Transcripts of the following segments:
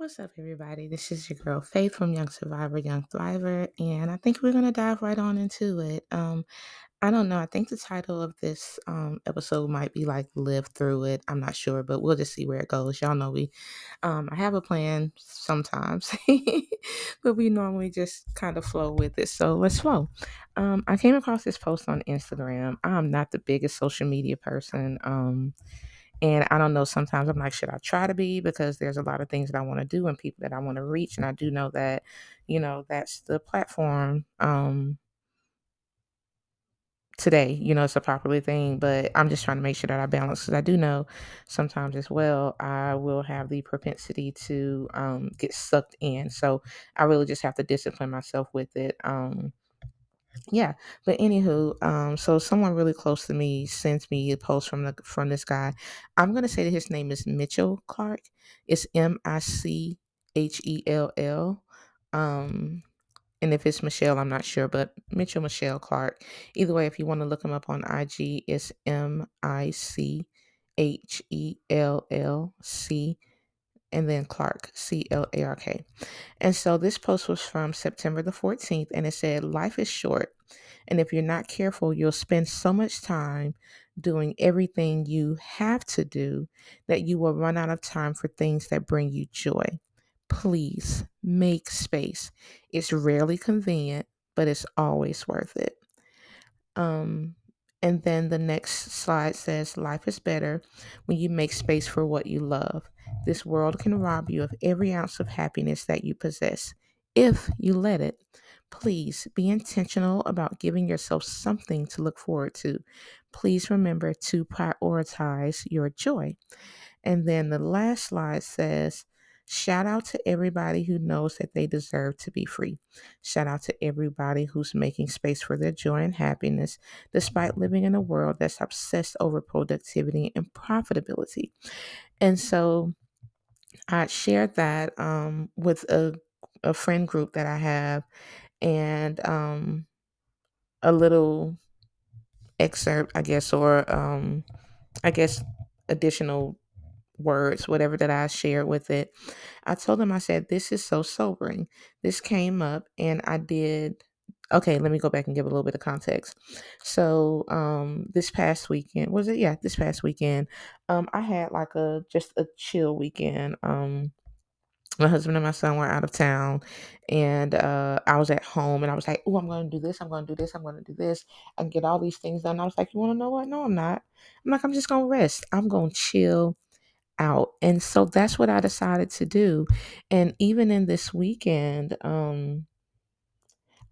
What's up, everybody? This is your girl Faith from Young Survivor, Young Thriver, and I think we're gonna dive right on into it. Um, I don't know. I think the title of this um, episode might be like "Live Through It." I'm not sure, but we'll just see where it goes. Y'all know we, um, I have a plan sometimes, but we normally just kind of flow with it. So let's flow. Um, I came across this post on Instagram. I'm not the biggest social media person. Um, and I don't know, sometimes I'm like, should I try to be? Because there's a lot of things that I want to do and people that I want to reach. And I do know that, you know, that's the platform um today. You know, it's a popular thing, but I'm just trying to make sure that I balance because I do know sometimes as well, I will have the propensity to um get sucked in. So I really just have to discipline myself with it. Um yeah, but anywho, um, so someone really close to me sends me a post from the from this guy. I'm gonna say that his name is Mitchell Clark. It's M I C H E L L. Um, and if it's Michelle, I'm not sure, but Mitchell Michelle Clark. Either way, if you want to look him up on IG, it's M I C H E L L C and then Clark, C L A R K. And so this post was from September the 14th, and it said, Life is short. And if you're not careful, you'll spend so much time doing everything you have to do that you will run out of time for things that bring you joy. Please make space. It's rarely convenient, but it's always worth it. Um, and then the next slide says, Life is better when you make space for what you love. This world can rob you of every ounce of happiness that you possess if you let it. Please be intentional about giving yourself something to look forward to. Please remember to prioritize your joy. And then the last slide says, Shout out to everybody who knows that they deserve to be free. Shout out to everybody who's making space for their joy and happiness, despite living in a world that's obsessed over productivity and profitability. And so I shared that um, with a, a friend group that I have and um, a little excerpt, I guess, or um, I guess additional words, whatever that I shared with it. I told them, I said, this is so sobering. This came up and I did. Okay, let me go back and give a little bit of context. So, um, this past weekend, was it? Yeah, this past weekend, um, I had like a just a chill weekend. Um, my husband and my son were out of town and uh, I was at home and I was like, oh, I'm going to do this. I'm going to do this. I'm going to do this and get all these things done. I was like, you want to know what? No, I'm not. I'm like, I'm just going to rest. I'm going to chill out. And so that's what I decided to do. And even in this weekend, um,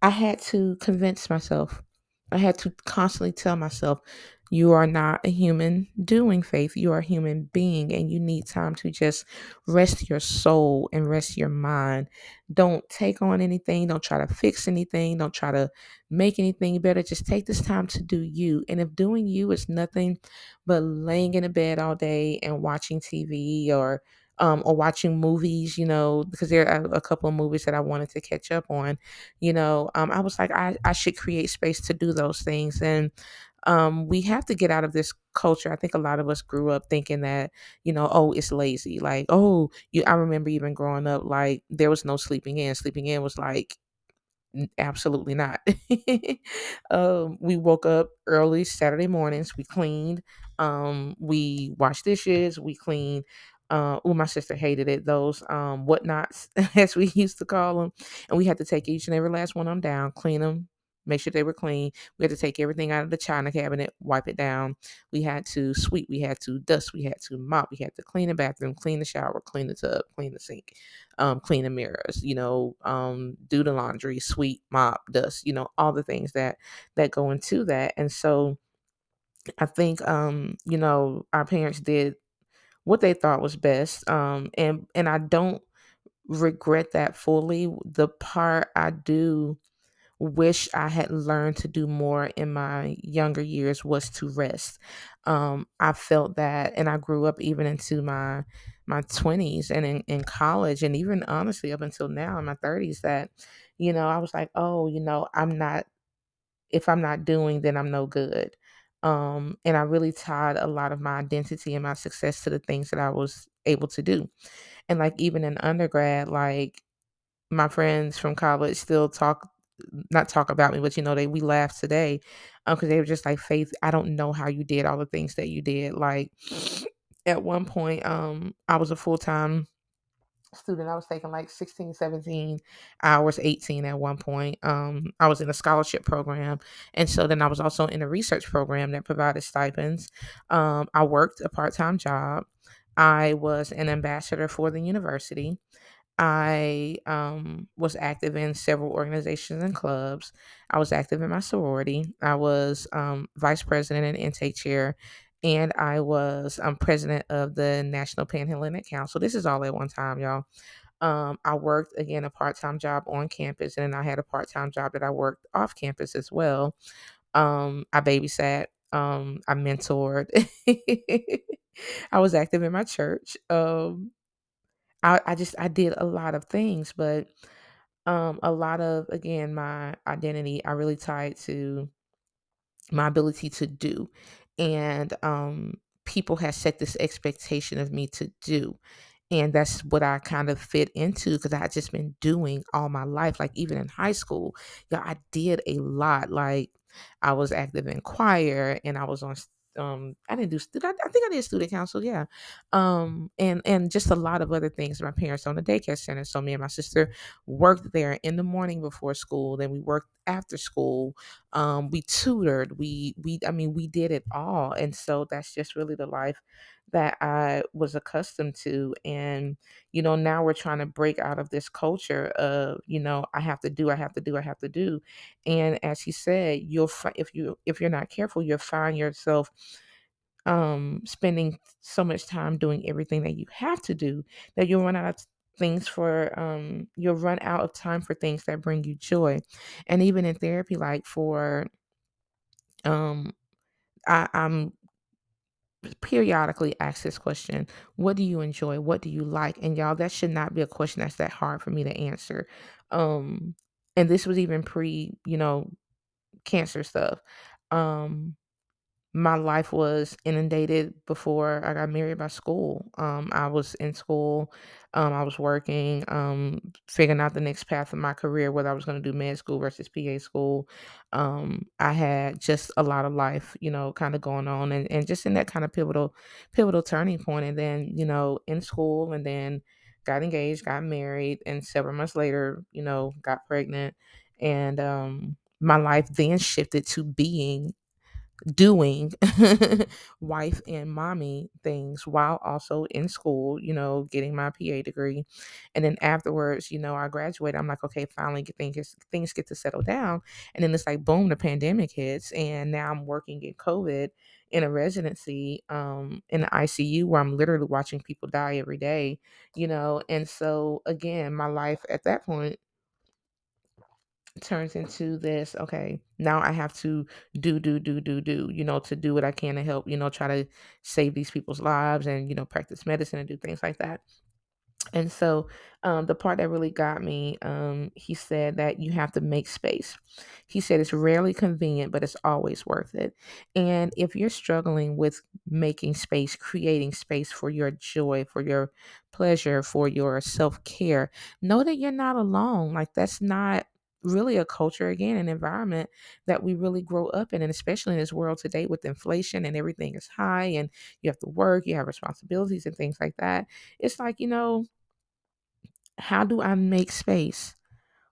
I had to convince myself. I had to constantly tell myself, you are not a human doing faith. You are a human being, and you need time to just rest your soul and rest your mind. Don't take on anything. Don't try to fix anything. Don't try to make anything better. Just take this time to do you. And if doing you is nothing but laying in a bed all day and watching TV or um, or watching movies, you know, because there are a couple of movies that I wanted to catch up on, you know, um, I was like, I, I should create space to do those things. And um, we have to get out of this culture. I think a lot of us grew up thinking that, you know, oh, it's lazy. Like, oh, you, I remember even growing up, like, there was no sleeping in. Sleeping in was like, absolutely not. um, we woke up early Saturday mornings. We cleaned. Um, we washed dishes. We cleaned. Uh, oh, my sister hated it. Those um, whatnots, as we used to call them, and we had to take each and every last one of them down, clean them, make sure they were clean. We had to take everything out of the china cabinet, wipe it down. We had to sweep, we had to dust, we had to mop, we had to clean the bathroom, clean the shower, clean the tub, clean the sink, um, clean the mirrors, you know, um, do the laundry, sweep, mop, dust, you know, all the things that that go into that. And so I think um, you know, our parents did what they thought was best. Um, and and I don't regret that fully. The part I do wish I had learned to do more in my younger years was to rest. Um, I felt that, and I grew up even into my my 20s and in, in college, and even honestly up until now in my 30s, that you know I was like, oh, you know, I'm not. If I'm not doing, then I'm no good. Um, and I really tied a lot of my identity and my success to the things that I was able to do. And like even in undergrad, like my friends from college still talk not talk about me, but you know, they we laugh today because um, they were just like, Faith, I don't know how you did all the things that you did. Like at one point, um, I was a full time student. I was taking like 16, 17 hours, 18 at one point. Um, I was in a scholarship program. And so then I was also in a research program that provided stipends. Um, I worked a part time job. I was an ambassador for the university. I um, was active in several organizations and clubs. I was active in my sorority. I was um, vice president and intake chair, and I was um, president of the National Panhellenic Council. This is all at one time, y'all. Um, I worked again a part time job on campus, and then I had a part time job that I worked off campus as well. Um, I babysat. Um, I mentored. I was active in my church. Um, I, I just I did a lot of things, but um a lot of again my identity I really tied to my ability to do. And um people have set this expectation of me to do. And that's what I kind of fit into because I had just been doing all my life. Like even in high school, yeah, I did a lot. Like I was active in choir and I was on um I didn't do did I, I think I did student council, yeah. Um and and just a lot of other things. My parents owned a daycare center. So me and my sister worked there in the morning before school. Then we worked after school. Um we tutored. We we I mean we did it all. And so that's just really the life that I was accustomed to. And, you know, now we're trying to break out of this culture of, you know, I have to do, I have to do, I have to do. And as he said, you'll find if you if you're not careful, you'll find yourself um spending so much time doing everything that you have to do that you'll run out of things for um you'll run out of time for things that bring you joy and even in therapy like for um I, I'm periodically ask this question what do you enjoy? What do you like? And y'all that should not be a question that's that hard for me to answer. Um and this was even pre you know cancer stuff. Um my life was inundated before I got married by school. Um, I was in school, um, I was working, um, figuring out the next path of my career, whether I was going to do med school versus PA school. Um, I had just a lot of life, you know, kind of going on, and, and just in that kind of pivotal, pivotal turning point. And then, you know, in school, and then got engaged, got married, and several months later, you know, got pregnant, and um, my life then shifted to being doing wife and mommy things while also in school, you know, getting my PA degree. And then afterwards, you know, I graduate. I'm like, okay, finally things things get to settle down. And then it's like boom, the pandemic hits and now I'm working in COVID in a residency um in the ICU where I'm literally watching people die every day, you know. And so again, my life at that point turns into this okay now i have to do do do do do you know to do what i can to help you know try to save these people's lives and you know practice medicine and do things like that. And so um, the part that really got me um, he said that you have to make space. He said it's rarely convenient but it's always worth it. And if you're struggling with making space creating space for your joy for your pleasure for your self-care know that you're not alone. Like that's not really a culture again an environment that we really grow up in and especially in this world today with inflation and everything is high and you have to work you have responsibilities and things like that it's like you know how do i make space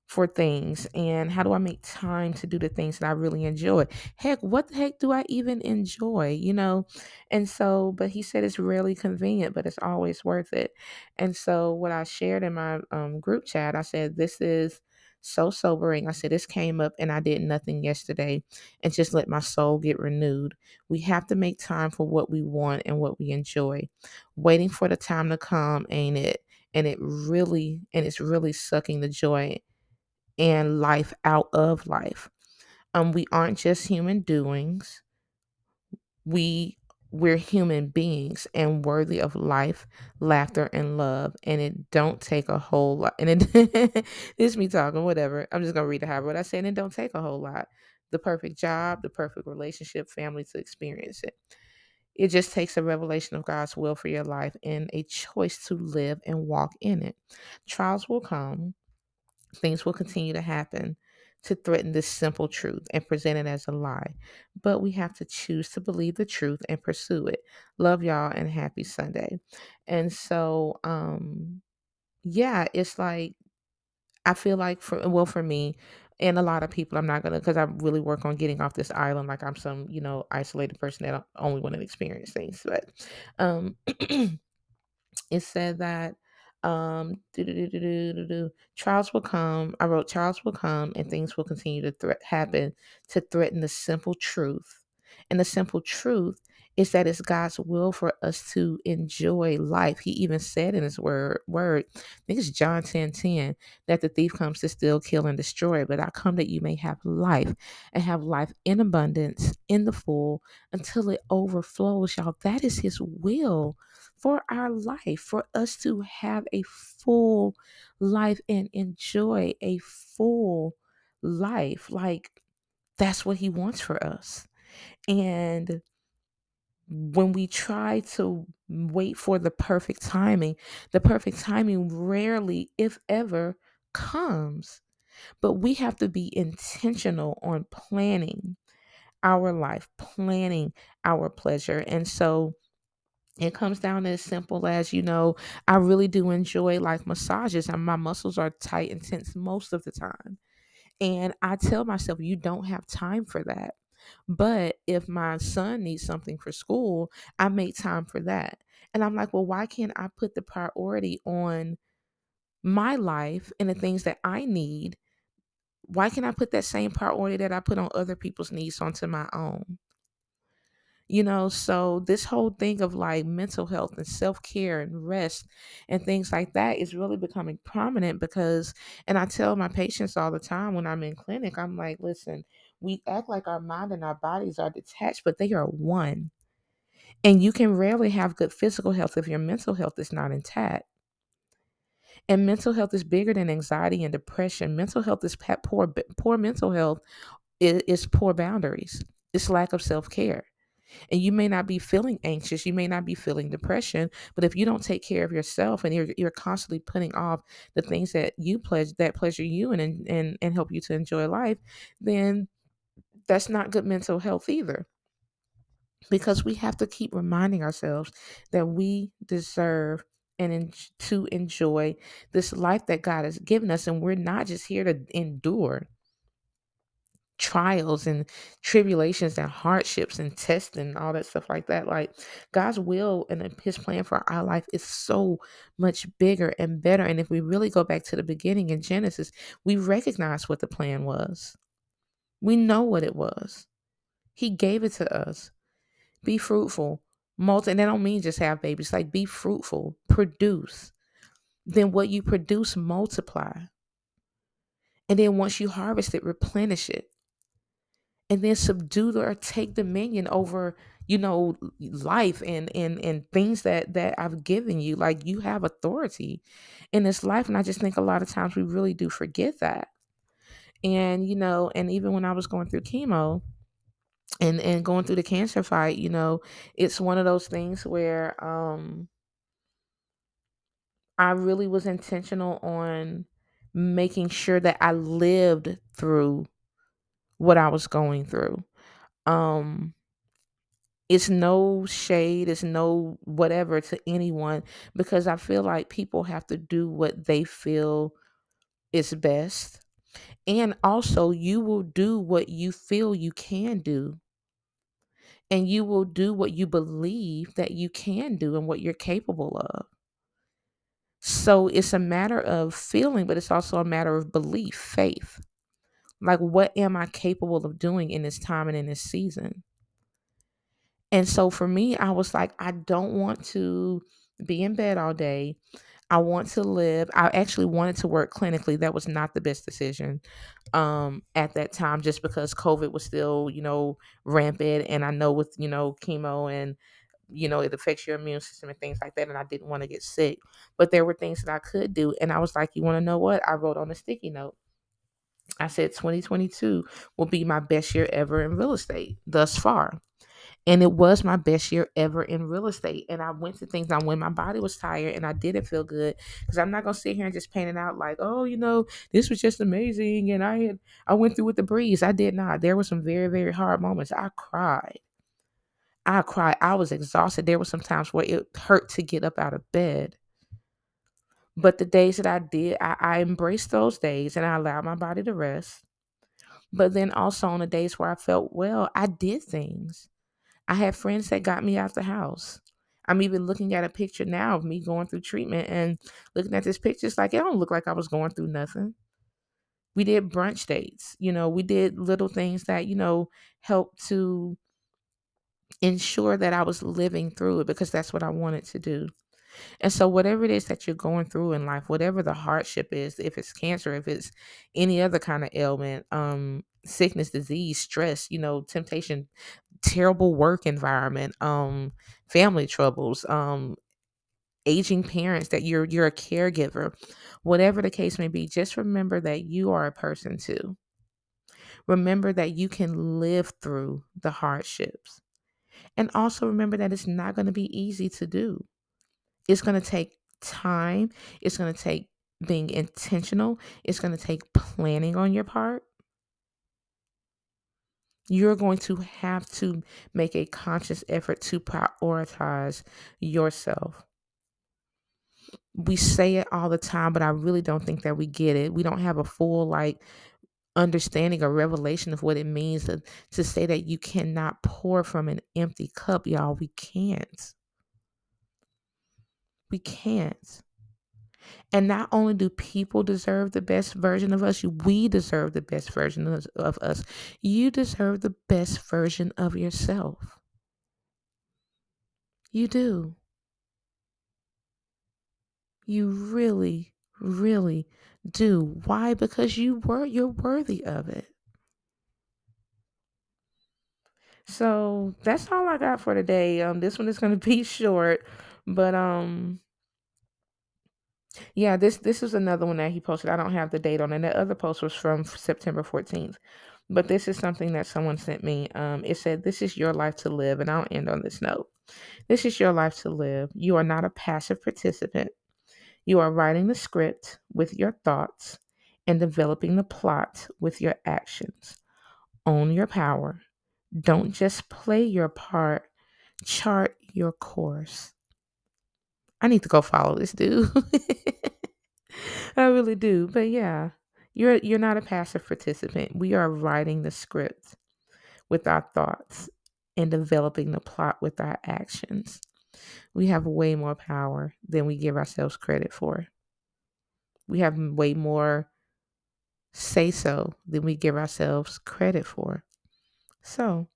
for things and how do I make time to do the things that I really enjoy? Heck, what the heck do I even enjoy? You know? And so, but he said it's rarely convenient, but it's always worth it. And so, what I shared in my um, group chat, I said, This is so sobering. I said, This came up and I did nothing yesterday and just let my soul get renewed. We have to make time for what we want and what we enjoy. Waiting for the time to come, ain't it? And it really, and it's really sucking the joy and life out of life. Um, we aren't just human doings. We we're human beings and worthy of life, laughter, and love. And it don't take a whole lot. And it this is me talking, whatever. I'm just gonna read the. What I said, it don't take a whole lot. The perfect job, the perfect relationship, family to experience it. It just takes a revelation of God's will for your life and a choice to live and walk in it. Trials will come, things will continue to happen to threaten this simple truth and present it as a lie. But we have to choose to believe the truth and pursue it. Love y'all and happy Sunday. And so, um, yeah, it's like I feel like for well for me and a lot of people, I'm not gonna because I really work on getting off this island like I'm some you know isolated person that only want to experience things. But um, it said that um trials will come i wrote trials will come and things will continue to thre- happen to threaten the simple truth. And the simple truth is that it's God's will for us to enjoy life. He even said in his word, word, I think it's John 10 10, that the thief comes to steal, kill, and destroy. But I come that you may have life and have life in abundance, in the full, until it overflows. Y'all, that is his will for our life, for us to have a full life and enjoy a full life. Like that's what he wants for us. And when we try to wait for the perfect timing, the perfect timing rarely, if ever, comes. But we have to be intentional on planning our life, planning our pleasure. And so it comes down as simple as, you know, I really do enjoy like massages and my muscles are tight and tense most of the time. And I tell myself, you don't have time for that. But if my son needs something for school, I make time for that. And I'm like, well, why can't I put the priority on my life and the things that I need? Why can't I put that same priority that I put on other people's needs onto my own? You know, so this whole thing of like mental health and self care and rest and things like that is really becoming prominent because, and I tell my patients all the time when I'm in clinic, I'm like, listen, we act like our mind and our bodies are detached, but they are one. And you can rarely have good physical health if your mental health is not intact. And mental health is bigger than anxiety and depression. Mental health is poor, poor mental health is, poor boundaries. It's lack of self care. And you may not be feeling anxious, you may not be feeling depression, but if you don't take care of yourself and you're you're constantly putting off the things that you pleasure that pleasure you and and and help you to enjoy life, then that's not good mental health either. Because we have to keep reminding ourselves that we deserve and en- to enjoy this life that God has given us, and we're not just here to endure trials and tribulations and hardships and testing and all that stuff like that. Like God's will and his plan for our life is so much bigger and better. And if we really go back to the beginning in Genesis, we recognize what the plan was. We know what it was. He gave it to us. Be fruitful, multi and that don't mean just have babies, like be fruitful, produce. Then what you produce, multiply. And then once you harvest it, replenish it and then subdue or take dominion over you know life and and and things that that I've given you. Like you have authority in this life and I just think a lot of times we really do forget that. And you know and even when I was going through chemo and and going through the cancer fight you know it's one of those things where um I really was intentional on making sure that I lived through what I was going through. Um it's no shade, it's no whatever to anyone because I feel like people have to do what they feel is best. And also, you will do what you feel you can do. And you will do what you believe that you can do and what you're capable of. So it's a matter of feeling, but it's also a matter of belief, faith. Like, what am I capable of doing in this time and in this season? And so for me, I was like, I don't want to be in bed all day. I want to live. I actually wanted to work clinically. That was not the best decision um, at that time, just because COVID was still, you know, rampant. And I know with, you know, chemo and, you know, it affects your immune system and things like that. And I didn't want to get sick. But there were things that I could do. And I was like, you want to know what? I wrote on a sticky note. I said 2022 will be my best year ever in real estate thus far. And it was my best year ever in real estate. And I went to things on when my body was tired and I didn't feel good. Because I'm not gonna sit here and just paint it out like, oh, you know, this was just amazing. And I had I went through with the breeze. I did not. There were some very, very hard moments. I cried. I cried. I was exhausted. There were some times where it hurt to get up out of bed. But the days that I did, I, I embraced those days and I allowed my body to rest. But then also on the days where I felt well, I did things. I had friends that got me out the house. I'm even looking at a picture now of me going through treatment and looking at this picture. It's like it don't look like I was going through nothing. We did brunch dates. You know, we did little things that, you know, helped to ensure that I was living through it because that's what I wanted to do. And so, whatever it is that you're going through in life, whatever the hardship is, if it's cancer, if it's any other kind of ailment, um, sickness, disease, stress, you know, temptation, terrible work environment, um, family troubles, um, aging parents that you're you're a caregiver, whatever the case may be, just remember that you are a person too. Remember that you can live through the hardships. And also remember that it's not going to be easy to do. It's going to take time. It's going to take being intentional. It's going to take planning on your part. You're going to have to make a conscious effort to prioritize yourself. We say it all the time, but I really don't think that we get it. We don't have a full, like, understanding or revelation of what it means to, to say that you cannot pour from an empty cup, y'all. We can't. We can't. And not only do people deserve the best version of us, we deserve the best version of, us. You deserve the best version of yourself. You do. You really, really do. Why? Because you were you're worthy of it. So that's all I got for today. Um, this one is gonna be short, but um, yeah, this this is another one that he posted. I don't have the date on it. The other post was from September 14th. But this is something that someone sent me. Um, it said, This is your life to live. And I'll end on this note. This is your life to live. You are not a passive participant. You are writing the script with your thoughts and developing the plot with your actions. Own your power. Don't just play your part, chart your course. I need to go follow this dude. I really do. But yeah, you're you're not a passive participant. We are writing the script with our thoughts and developing the plot with our actions we have way more power than we give ourselves credit for. We have way more say so than we give ourselves credit for. So,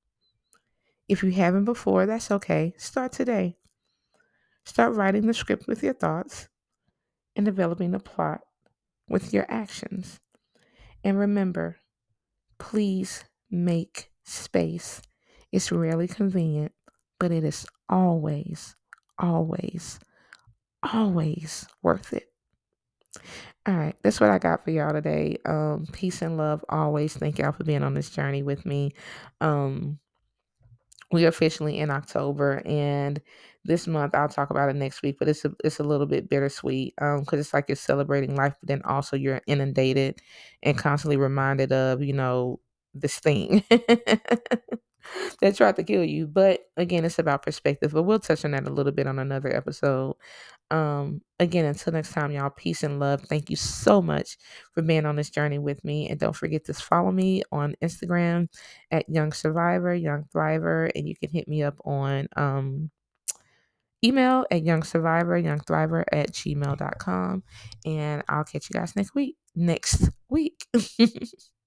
if you haven't before, that's okay. Start today. Start writing the script with your thoughts and developing a plot with your actions. And remember, please make space. It's rarely convenient, but it is always always, always worth it. All right, that's what I got for y'all today. Um, peace and love always. Thank y'all for being on this journey with me. Um, we are officially in October, and this month I'll talk about it next week. But it's a it's a little bit bittersweet um because it's like you're celebrating life, but then also you're inundated and constantly reminded of you know this thing that tried to kill you. But again, it's about perspective. But we'll touch on that a little bit on another episode. Um, again, until next time, y'all, peace and love. Thank you so much for being on this journey with me. And don't forget to follow me on Instagram at Young Survivor, Young Thriver, and you can hit me up on um email at young survivor young thriver at gmail.com and i'll catch you guys next week next week